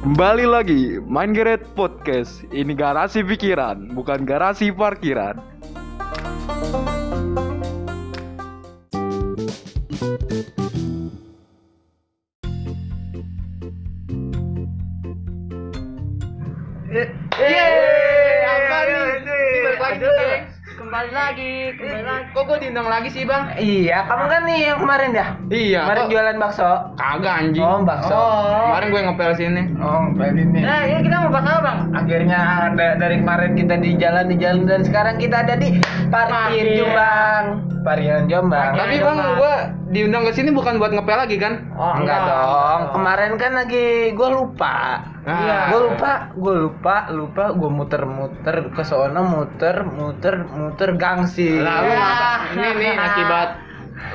Kembali lagi main Geret Podcast. Ini garasi pikiran, bukan garasi parkiran. Gue diundang lagi sih, Bang? Iya, kamu kan nih yang kemarin ya? Iya, Kemarin kok- jualan bakso. Kagak anjing. Oh, bakso. Kemarin gue ngepel sini. Oh, beli nih. Nah, ini kita mau apa, Bang? Akhirnya da- dari kemarin kita di jalan di jalan dan sekarang kita ada di parkir. Jombang. Parkiran Jombang. Tapi Iya, Bang, gue diundang ke sini bukan buat ngepel lagi kan? Oh, enggak dong. Kemarin kan lagi gue lupa. Iya. Gue lupa, gue lupa, lupa, gue muter-muter ke sono, muter, muter, muter gangsi. Lalu Ya. masa ini nih akibat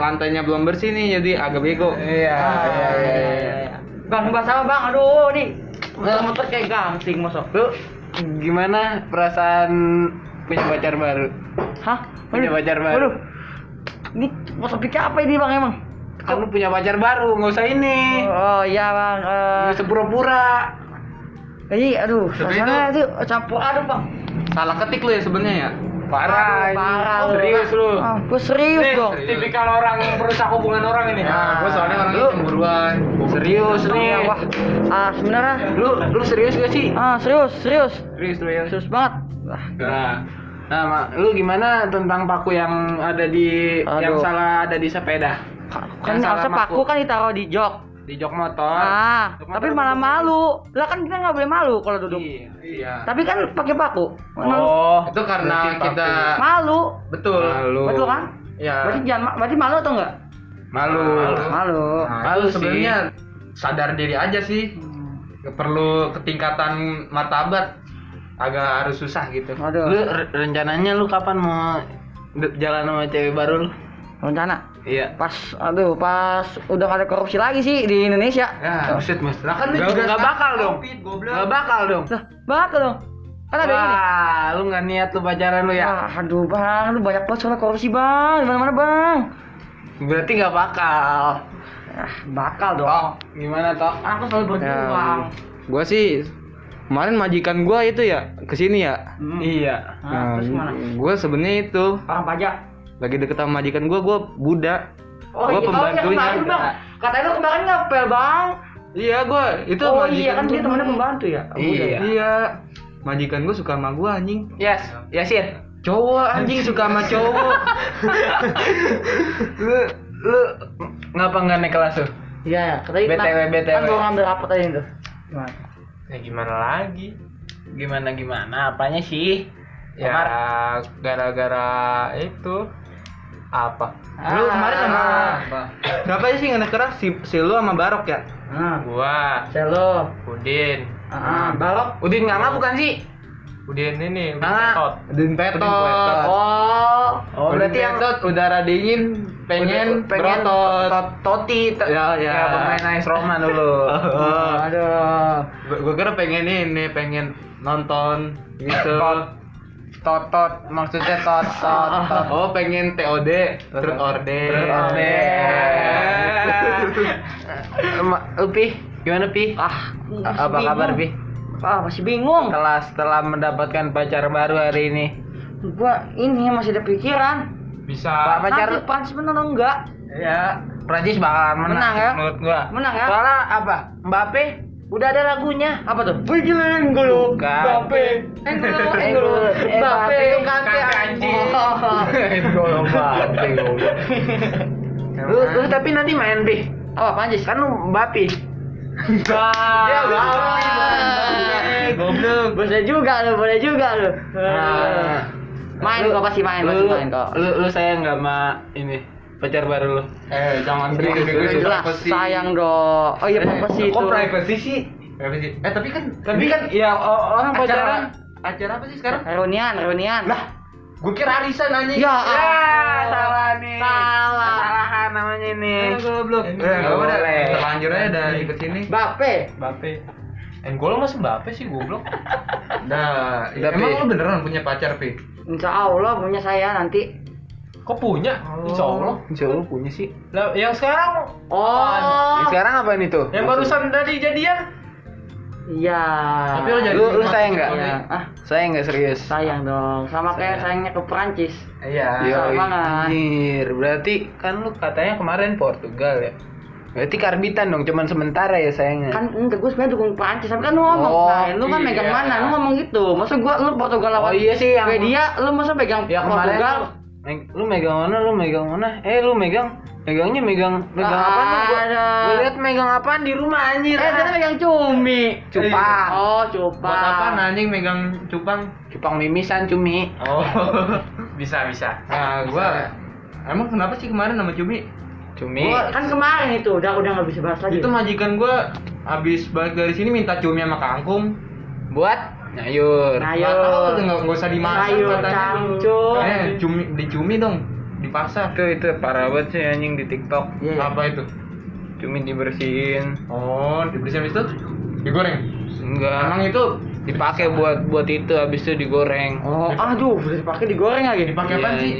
lantainya belum bersih nih jadi agak bego. Iya, iya, iya, iya. Bang, bahas apa, Bang? Aduh, nih. Muter-muter kayak gangsing, masuk. Lu gimana perasaan punya pacar baru? Hah? Punya pacar baru. Waduh. Ini mau topik apa ini, Bang, emang? Kan lu punya pacar baru, nggak usah ini. Oh, iya, Bang. Eh, Nggak usah pura-pura. Jadi, aduh, Tapi suasana itu campur aduk, Bang. Salah ketik lu ya sebenarnya ya? Parah, Aduh, parah lu. Serius lu. Ah, gue serius Nih, dong. tipikal orang yang merusak hubungan orang ini. Nah, gue soalnya orangnya Lu cemburuan. serius nih. Iya, wah. Ah, sebenarnya Lu lu serius gak sih? Ah, serius, serius. Serius serius. Serius banget. Wah, Nah, nah, Ma, lu gimana tentang paku yang ada di yang Aduh. salah ada di sepeda? kan Yang harusnya salah paku kan ditaruh di jok. Di jok motor. Ah, Jok tapi motor malah duduk. malu. Lah kan kita nggak boleh malu kalau duduk. Iya. Iya. Tapi kan pakai paku. Oh, Itu karena berarti paku. kita Malu. betul. Malu. Betul kan? Ya. Berarti jangan ma- berarti malu atau enggak? Malu. Malu. Nah, Malu sih. sebenarnya sadar diri aja sih. Nggak perlu ketingkatan martabat agak harus susah gitu. Aduh. Lu re- rencananya lu kapan mau jalan sama cewek baru lu? Rencana. Iya. Pas aduh, pas udah gak ada korupsi lagi sih di Indonesia. Ya, Buset, Mas. Lah kan lu juga nggak sekarang bakal dong. Covid, goblok. Nggak bakal dong. Lah, bakal dong. Kan ada ini. Wah, lu nggak niat lu pacaran lu ya? Wah, aduh bang, lu banyak banget soal korupsi bang, di mana-mana bang. Berarti nggak bakal. Ah, bakal dong. Tok, Gimana toh? Aku selalu berjuang. gua sih kemarin majikan gua itu ya ke sini ya. Hmm. Iya. Nah, terus mana? gua sebenarnya itu Orang pajak. Lagi deket sama majikan gua, gua Buddha. Oh, Gua iya, pembantunya. Oh, iya, kemarin, bang. Katanya lu kemarin ngapel bang. Iya, gua itu oh majikan iya kan dia temennya pembantu ya. Iya. Iya. Majikan gua suka sama gua anjing. Yes, Yasin. Cowok anjing suka sama cowok. Lu lu ngapa nggak naik kelas tuh? Iya, ya. Katanya BTW, kan BTW. gua ngambil rapot tadi itu. Gimana? Ya gimana lagi? Gimana gimana? Apanya sih? ya gara-gara itu apa? Lu Ah. kemarin sama Apa? Siapa sih yang keras si, si lu sama Barok ya? Nah, Gua, selo. Udin. Ah, balok. Udin nggak bukan sih? Udin ini, Udin. Petot. Udin Petot. Oh. Oh, Udin berarti yang Petot, udara dingin pengen, pengen Toti, to- Ya, ya. pemain AS Roma dulu. Oh. Aduh. Gua, gua kira pengen ini, pengen nonton gitu. Totot, maksudnya tot, tot, tot. Oh, pengen TOD, Truth or Dare. Truth or Dare. Ma- Upi, gimana Pi? Ah, Apa kabar Pi? Ah, masih bingung. Setelah setelah mendapatkan pacar baru hari ini. Gua ini masih ada pikiran. Bisa. Pak pacar Nanti Prancis menang atau enggak? ya Prancis bakalan menang, Menang ya? menurut gua. Menang ya? Soalnya apa? Mbappe udah ada lagunya. Apa tuh? Bukan. Mbappe. Engolo, engolo. Eh, Mbappe. itu Kante, anjing. Engolo Mbappe. Lu, lu tapi nanti main Pi. Apa Prancis? Kan lu. Ya, Goblok. Boleh juga lu, boleh juga lu. Nah, Main lu- kok pasti main, lu- pasti main kok. Lu lu sayang nggak sama ini pacar baru lu? Eh, jangan Serius, serius. Jelas sayang dong. Oh iya privacy itu. Kok privacy sih? Eh, tapi kan Tapi kan ya orang acara pacaran. acara apa sih sekarang? Reunian, reunian. Lah, gue kira arisan anjing. Ya, Ya, ampun. salah nih. Salah. Kesalahan namanya ini. Eh, goblok. Eh, udah. boleh. Terlanjur aja dari ke sini. Mbappe. Bape. Enggol masih Bape sih goblok. Nah, emang lu beneran punya pacar, Pi? Insya Allah punya saya nanti. Kok punya? Insya Allah. Insya Allah punya sih. Lah, yang sekarang Oh. Yang sekarang apa ini tuh? yang barusan tadi jadian Iya. Tapi lo jadi Lu lu sayang nggak? Iya. Ah, Sayang nggak serius? sayang dong. Sama kayak sayangnya ke Perancis. Iya. Iya, banget. anjir. Berarti kan lu katanya kemarin Portugal ya. Berarti karbitan dong, cuman sementara ya sayangnya. Kan enggak gue sebenarnya dukung Perancis, tapi kan lu ngomong, Oh, nah, lu kan iya. megang mana? Lu ngomong gitu. Masa gua lu Portugal lawan Oh, iya sih, yang- Swedia, lu masa pegang ya kemarin Portugal? Lu, meg- lu megang mana? Lu megang mana? Eh, lu megang megangnya megang megang Ah, apa lu? Gua, gua lihat megang apaan di rumah anjir. Eh, ternyata pegang cumi. Cupang. Oh, cupang. Buat apa anjing megang cupang? Cupang mimisan cumi. Oh. bisa, bisa. Nah, gua Emang kenapa sih kemarin sama Cumi? Cumi. Gua kan kemarin itu udah udah nggak bisa bahas lagi. Itu majikan gua habis balik dari sini minta cumi sama kangkung. buat nyayur. Nah, Nggak tahu tuh nggak usah dimasak katanya. cancung. Eh, cumi di cumi dong di pasar. Itu itu parah banget sih anjing di TikTok. Iya. Apa itu? Cumi dibersihin. Oh, dibersihin habis itu digoreng. Enggak. Emang itu dipakai buat buat itu habis itu digoreng. Oh, aduh, udah dipakai digoreng lagi. dipakai apa Iya, sih?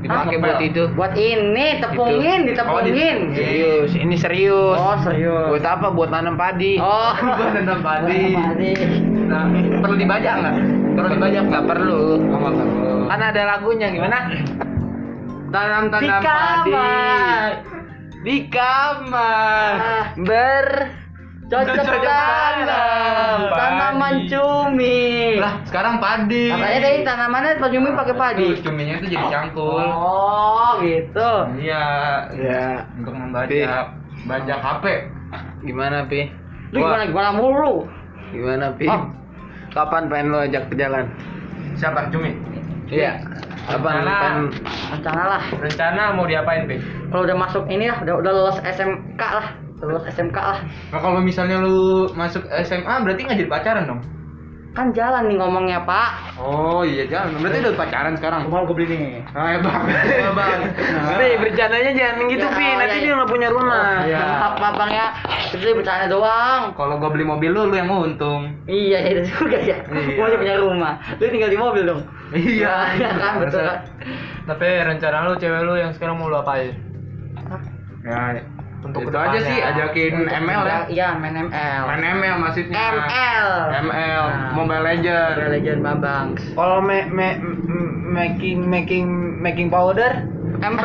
Dipakai Hah? buat itu. Buat ini, tepungin, ditepungin. Oh, di- Serius, ini serius. Oh, serius. Buat apa? Buat nanam padi. Oh, Buat nanam padi. Padi. Nah, perlu dibajak nggak? Perlu dibajak nggak perlu. Oh, perlu. Kan ada lagunya gimana? Tanam Di tanam padi kamar. di kamar Ah. ber Cocok tanam, tanam, tanaman cumi. Lah, sekarang padi. Katanya tadi tanamannya cumi pakai padi. Tuh, cuminya tuh jadi cangkul. Oh, gitu. Iya. ya Untuk membajak bajak HP. gimana pi Lu gimana gimana mulu? gimana pi Oh. kapan pengen lo ajak ke jalan Siapa? Cumi. iya kapan Rencana. pengen Rencana lah. Rencana mau diapain, Be? Kalau udah masuk ini lah, udah udah lulus SMK lah. Lulus SMK lah. Nah, kalau misalnya lu masuk SMA berarti nggak jadi pacaran dong? Kan jalan nih ngomongnya, Pak. Oh iya jangan, berarti udah pacaran sekarang. Mau gue beli nih. Ah, ya bang, ya bang. Pi, bercandanya jangan gitu, Ya, Pi. oh, Nanti iya, dia iya. nggak punya rumah. Iya. Maaf, maaf bang ya. Itu bercanda doang. Kalau gua beli mobil lu, lu yang untung. Iya, itu juga ya. Iya. Gua aja punya rumah. Lu tinggal di mobil dong. Iya, Iya kan, betul. Tapi rencana lu cewek lu yang sekarang mau lu apain? Ya, Untuk untuk itu aja sih ajakin ML ya. Iya, main ML. Main ML maksudnya. ML. ML, Nah. Mobile Legend. Mobile Legend Babang. Kalau me, me, m- making making making powder MP.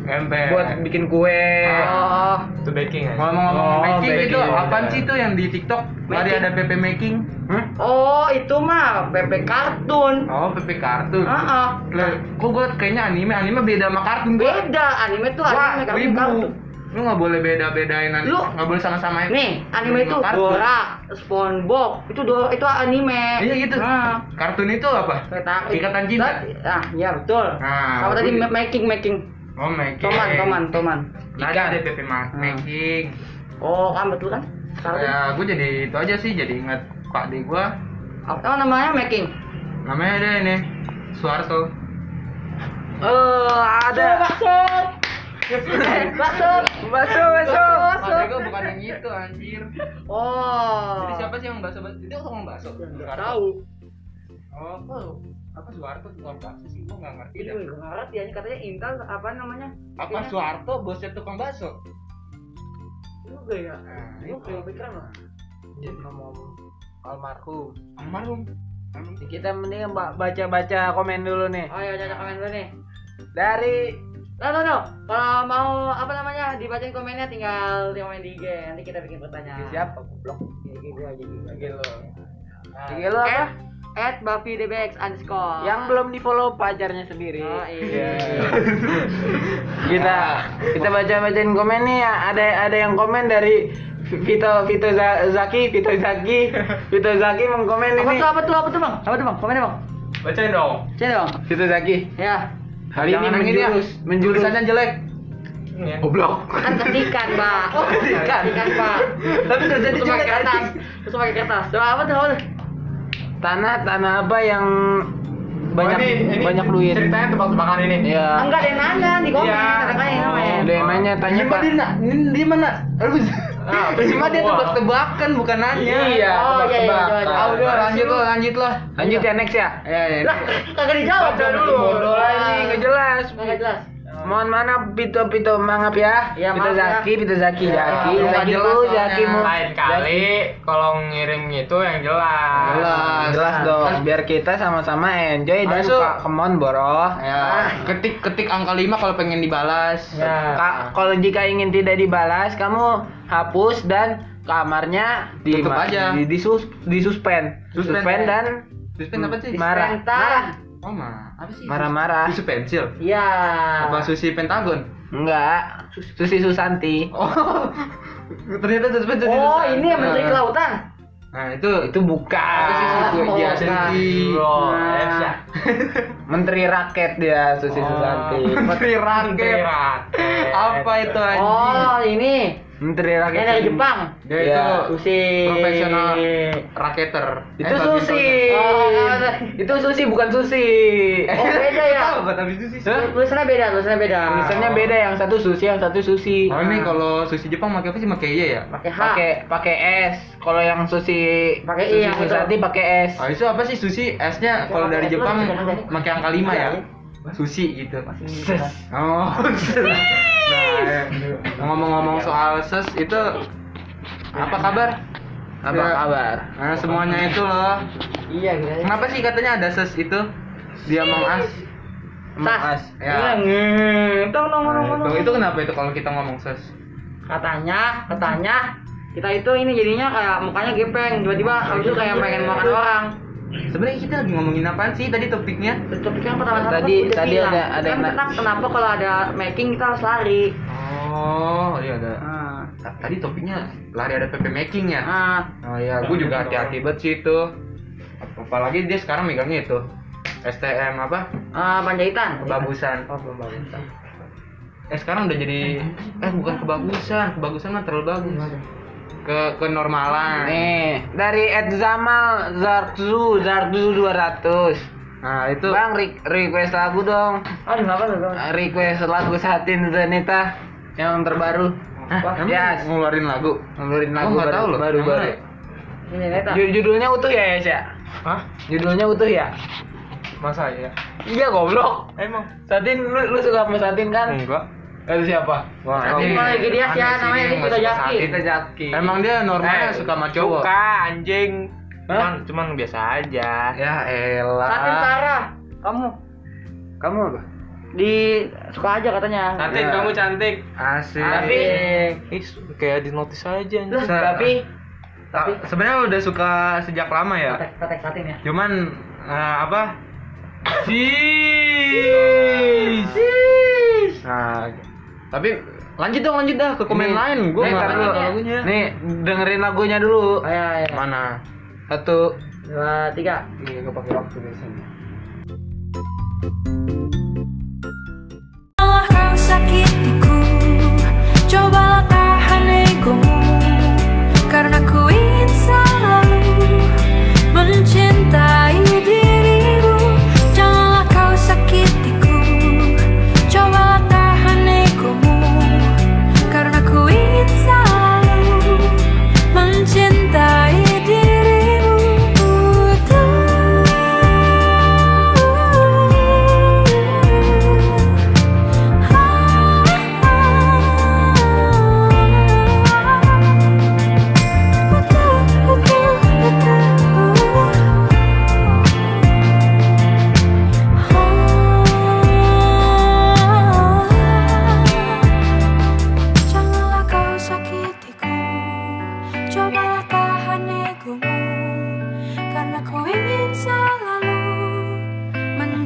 MP. buat bikin kue. Oh. Itu baking ya? Ngomong-ngomong Oh, making itu baking. apaan sih itu yang di TikTok? Tadi ada PP making. Hah? Oh, itu mah PP kartun. Oh, PP kartun. Heeh. Lah, kok gua kayaknya anime, anime beda sama kartun. Beda, anime tuh Wah, anime kartun wibu. kartun. Lu nggak boleh beda-bedain anime. Lu- nggak boleh sama-samain. Nih, anime itu Kartun. Dora, SpongeBob, itu Dora itu anime. Iya gitu. Nah, Kartun itu apa? kereta Ikatan cinta. Ah, iya betul. Nah, Sama tadi gua- making making. Oh, making. Toman, toman, toman. Tadi Ikan. ada PP ma- Hmm. making. Oh, kan betul kan? Kartun. Ya, gua jadi itu aja sih, jadi ingat Pak di gua. Apa namanya making? Namanya ada ini. Suarto. Oh, ada. Bakso. Bakso. Bakso, bakso. Maksud gua bukan yang itu anjir. Oh. Jadi siapa sih yang bakso? Itu tukang bakso. Nggak tahu. Oh, apa? Apa Suarto tukang bakso sih? Gua nggak ngerti Itu dah. nggak ngerti ya, katanya Intel apa namanya? Apa Suarto bosnya tukang bakso? Juga ya. Nah, Lu kayak pikiran lah. Jadi ngomong almarhum. Almarhum. Kita mending ba- baca-baca komen dulu nih. Oh ya, jangan komen dulu nih. Dari Nah, no, no. Kalau mau apa namanya dibacain komennya tinggal di komen di IG. Nanti kita bikin pertanyaan. siapa goblok? IG gue aja IG lo. Nah, IG lo apa? At Buffy DBX underscore. Yang belum di follow pacarnya sendiri. Oh iya. kita kita baca bacain komen nih ada ada yang komen dari Vito Vito Za- Zaki Vito Zaki Vito Zaki mengkomen Apa ini tuh apa tuh apa tuh bang? Apa tuh bang? Komennya bang? Bacain dong. Sini bang. Vito Zaki Ya. Hari ini Jangan ya. menjurus menjurus Tulisannya jelek. Ini ya. goblok Kan ketikan pak. Oh, ketikan. Ketikan pak. tapi udah jadi Terus pakai jelek kertas. Terus pakai kertas. Doa apa tuh? Tanah tanah apa yang banyak Oh, ini- ini banyak duit Ceritanya tebak-tebakan ini. ya Enggak ada yang nanya di komen. Iya. Ada kan yang komen. ada yang nanya tanya Ini pak dia nak, ini dia mana? Aduh. Ah, Ini mah dia tebak-tebakan bukan nanya. Iya, Oh iya iya. tebak-tebakan. coba, Ah, udah lanjut lah, lanjut lah. lanjut ya next ya Ya, ya. Lah, kagak dijawab dulu. bodoh lah ini nggak jelas. Mohon maaf Pito Pito maaf ya. Iya, Pito ya. Zaki, Pito Zaki, Zaki, nggak Zaki jelas lu. Zaki mu. Lain kali kalau ngirim itu yang jelas. Jelas. Jelas dong, biar kita sama-sama enjoy dan suka kemon boroh. Ya, ketik ketik angka 5 kalau pengen dibalas. Ya. Ka- kalau jika ingin tidak dibalas, kamu hapus dan kamarnya di Tutup aja. di, di, sus, di suspend, Suspend, suspend ya. dan Suspend apa sih? marah, marah, Oh, ma. Apa sih? marah-marah. Susu pensil. Iya. Apa susi pentagon? Enggak, Susi Susanti. Oh. Ternyata susi Oh, Susan. ini yang menteri kelautan. Nah, itu Itu bukan. sih susu? Oh, bukan. sensi. Bro, Nah. Menteri raket dia Susi Oh. Susanti. Menteri raket. Apa itu anjing? Oh, ini. Menteri raket. Yang dari Jepang. Dia Iya. itu Susi. profesional raketer. Itu Eh, Susi. Oh, Itu Susi bukan Susi. Oh, beda ya. Tahu kata Susi. Tulisannya beda, tulisannya beda. Tulisannya beda, yang satu Susi, yang satu Susi. Oh, ini kalau susi Jepang pakai apa sih? Pakai iya ya? Pakai H. Pakai pakai S. Kalau yang Susi Pakai I Susi yang. Susanti pakai S. Oh, itu apa sih susi? S-nya kalau dari Jepang pakai angka 5 ya? Susi gitu. Oh. ngomong-ngomong soal ses itu apa kabar? Apa Ya. kabar? Nah, semuanya itu loh. Iya, gitu. Kenapa sih katanya ada ses itu? Dia. Among Us. Ya. Iya, Tong, tong, Nah, tong. itu, kenapa itu kalau kita ngomong ses? Katanya, katanya kita itu ini jadinya kayak mukanya gepeng, tiba-tiba habis itu kayak pengen makan orang. Sebenarnya kita lagi ngomongin apaan sih tadi topiknya? Topiknya pertama Tadi- tadi ada- ada kan kenapa, kenapa kalau ada making kita harus lari? Oh, iya ada. Nah, Ta- Tadi topiknya lari ada PP making ya? nah Oh ya, gue juga hati-hati banget sih itu. Apalagi dia sekarang megangnya itu STM apa? ah, Panjaitan. Kebagusan. Oh, bagus. Eh sekarang udah jadi eh bukan kebagusan, kebagusan mah terlalu bagus. Ke kenormalan. Nih, dari Ed Zamal Zarzu, Zarzu 200. Nah, itu Bang, re- request lagu dong. Aduh, apa tuh? Request lagu Satin Zanita yang terbaru. Hah, emang Yes. ngeluarin lagu. Ngeluarin Oh, lagu nggak baru, tahu loh. baru, Yang baru. mana ya? Ini Neta. Ju- Judulnya utuh ya, Yes ya? Hah? Judulnya utuh ya? Masa ya? Iya, goblok. Emang? Satin, lu, lu suka sama Satin kan? Enggak. Itu siapa? Wah, Ini ini lagi dia sih, namanya Vito suka Jaki. satin. Kita Jaki. Emang dia normalnya Eh, suka sama cowok. Suka anjing. Hah? Cuman, cuman biasa aja. Ya elah. Satin Sarah, kamu Kamu apa? Di suka aja katanya. Cantik, Ya. kamu cantik. Asik. Tapi Ih, kayak di notis aja. Lah, Sa- tapi Ta- sebenarnya udah suka sejak lama ya. Kotek satin ya. Cuman eh, apa? Nah, tapi lanjut dong lanjut dah ke komen Nih, lain. Gua nih, nggak lagunya. Nih, dengerin lagunya dulu. Ayo, ayo. Mana? Satu. Dua, tiga. Ini gue pakai waktu biasanya.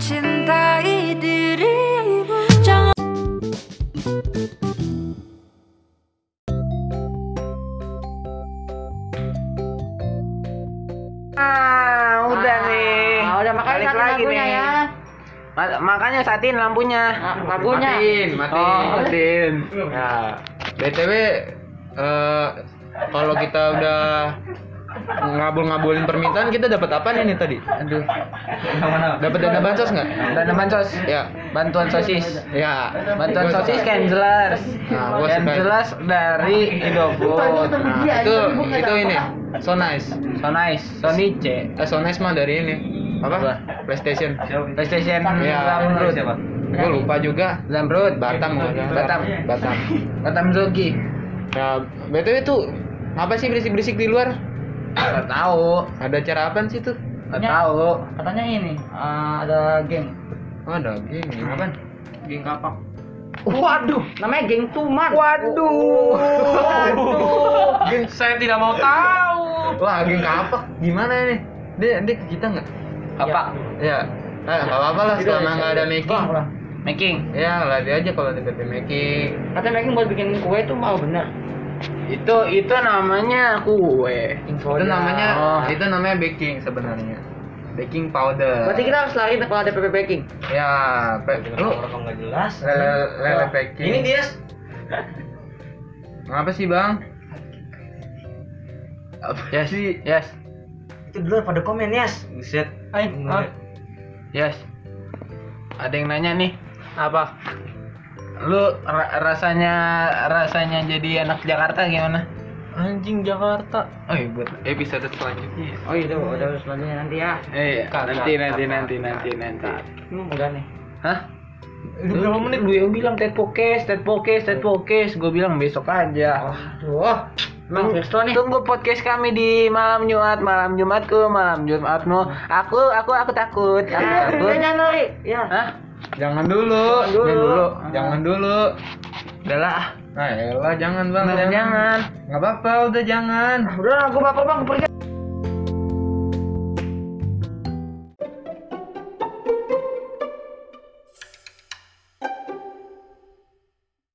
Mencintai dirimu Jangan Ah, udah Ah, nih. udah, makanya Balik satin lagi nih. ya. Ma- makanya satin lampunya. Ah, lagunya. Matiin, matiin. Oh, satin. Ya, BTW eh kalau kita udah ngabul-ngabulin permintaan kita dapat apa nih, nih tadi? Aduh. Dapat dana bansos nggak? Dana bansos. Ya, Bantuan sosis. ya. Bantuan Gua sosis suka. Cancelers. Nah, gua suka. Cancelers dari Indofood. Nah, itu itu ini. So nice. So nice. Sony C. Eh, so nice mah dari ini. Apa? Apa? PlayStation. PlayStation Iya. download. gue lupa juga Zamrud. Batam. Batam. Batam Batam Zogi. ya btw itu apa sih berisik berisik di luar Nggak tahu. ada acara apa sih tuh Nggak tahu. Katanya ini eh, ada geng. oh ada geng apa Geng kapak. Waduh. Namanya geng Tuman. Waduh. Geng, saya tidak mau tahu. wah geng kapak gimana ini dia dia ke kita nggak Apa? ya eh, nggak apa apa lah selama nggak ada making Making. ya latih aja kalau ada PT making Katanya mereka buat bikin kue itu mau bener. Itu itu namanya kue. itu namanya Oh. itu namanya baking sebenarnya baking powder Berarti kita harus lari kalau ada PP baking. ya pe, lu nggak jelas. lele lele packing Ini dia. ngapa sih bang apa Yes. sih Yes. Itu dulu pada komen yes. buset Ay, ah. Yes. Ada yang nanya nih. Apa? Lu ra- rasanya rasanya jadi anak Jakarta gimana? Anjing Jakarta. oh iya buat episode selanjutnya Oh iya, udah selanjutnya nanti ya. Eh, nanti nanti nanti nanti nanti. Ini udah nih. Hah? Udah berapa menit lu yang bilang Ted Podcast, Ted Podcast, Ted Podcast. Gue bilang besok aja. Aduh. Emang Firsto nih. Tunggu podcast kami di malam Jumat, malam Jumatku, malam Jumatmu. Aku, aku, aku takut. Aku Ah, takut. udah. Ya. Hah? Jangan dulu Jangan dulu. jangan dulu Udah lah. nah elah jangan bang Jangan, jangan. nggak apa-apa udah jangan Udah, aku bapak bang pergi.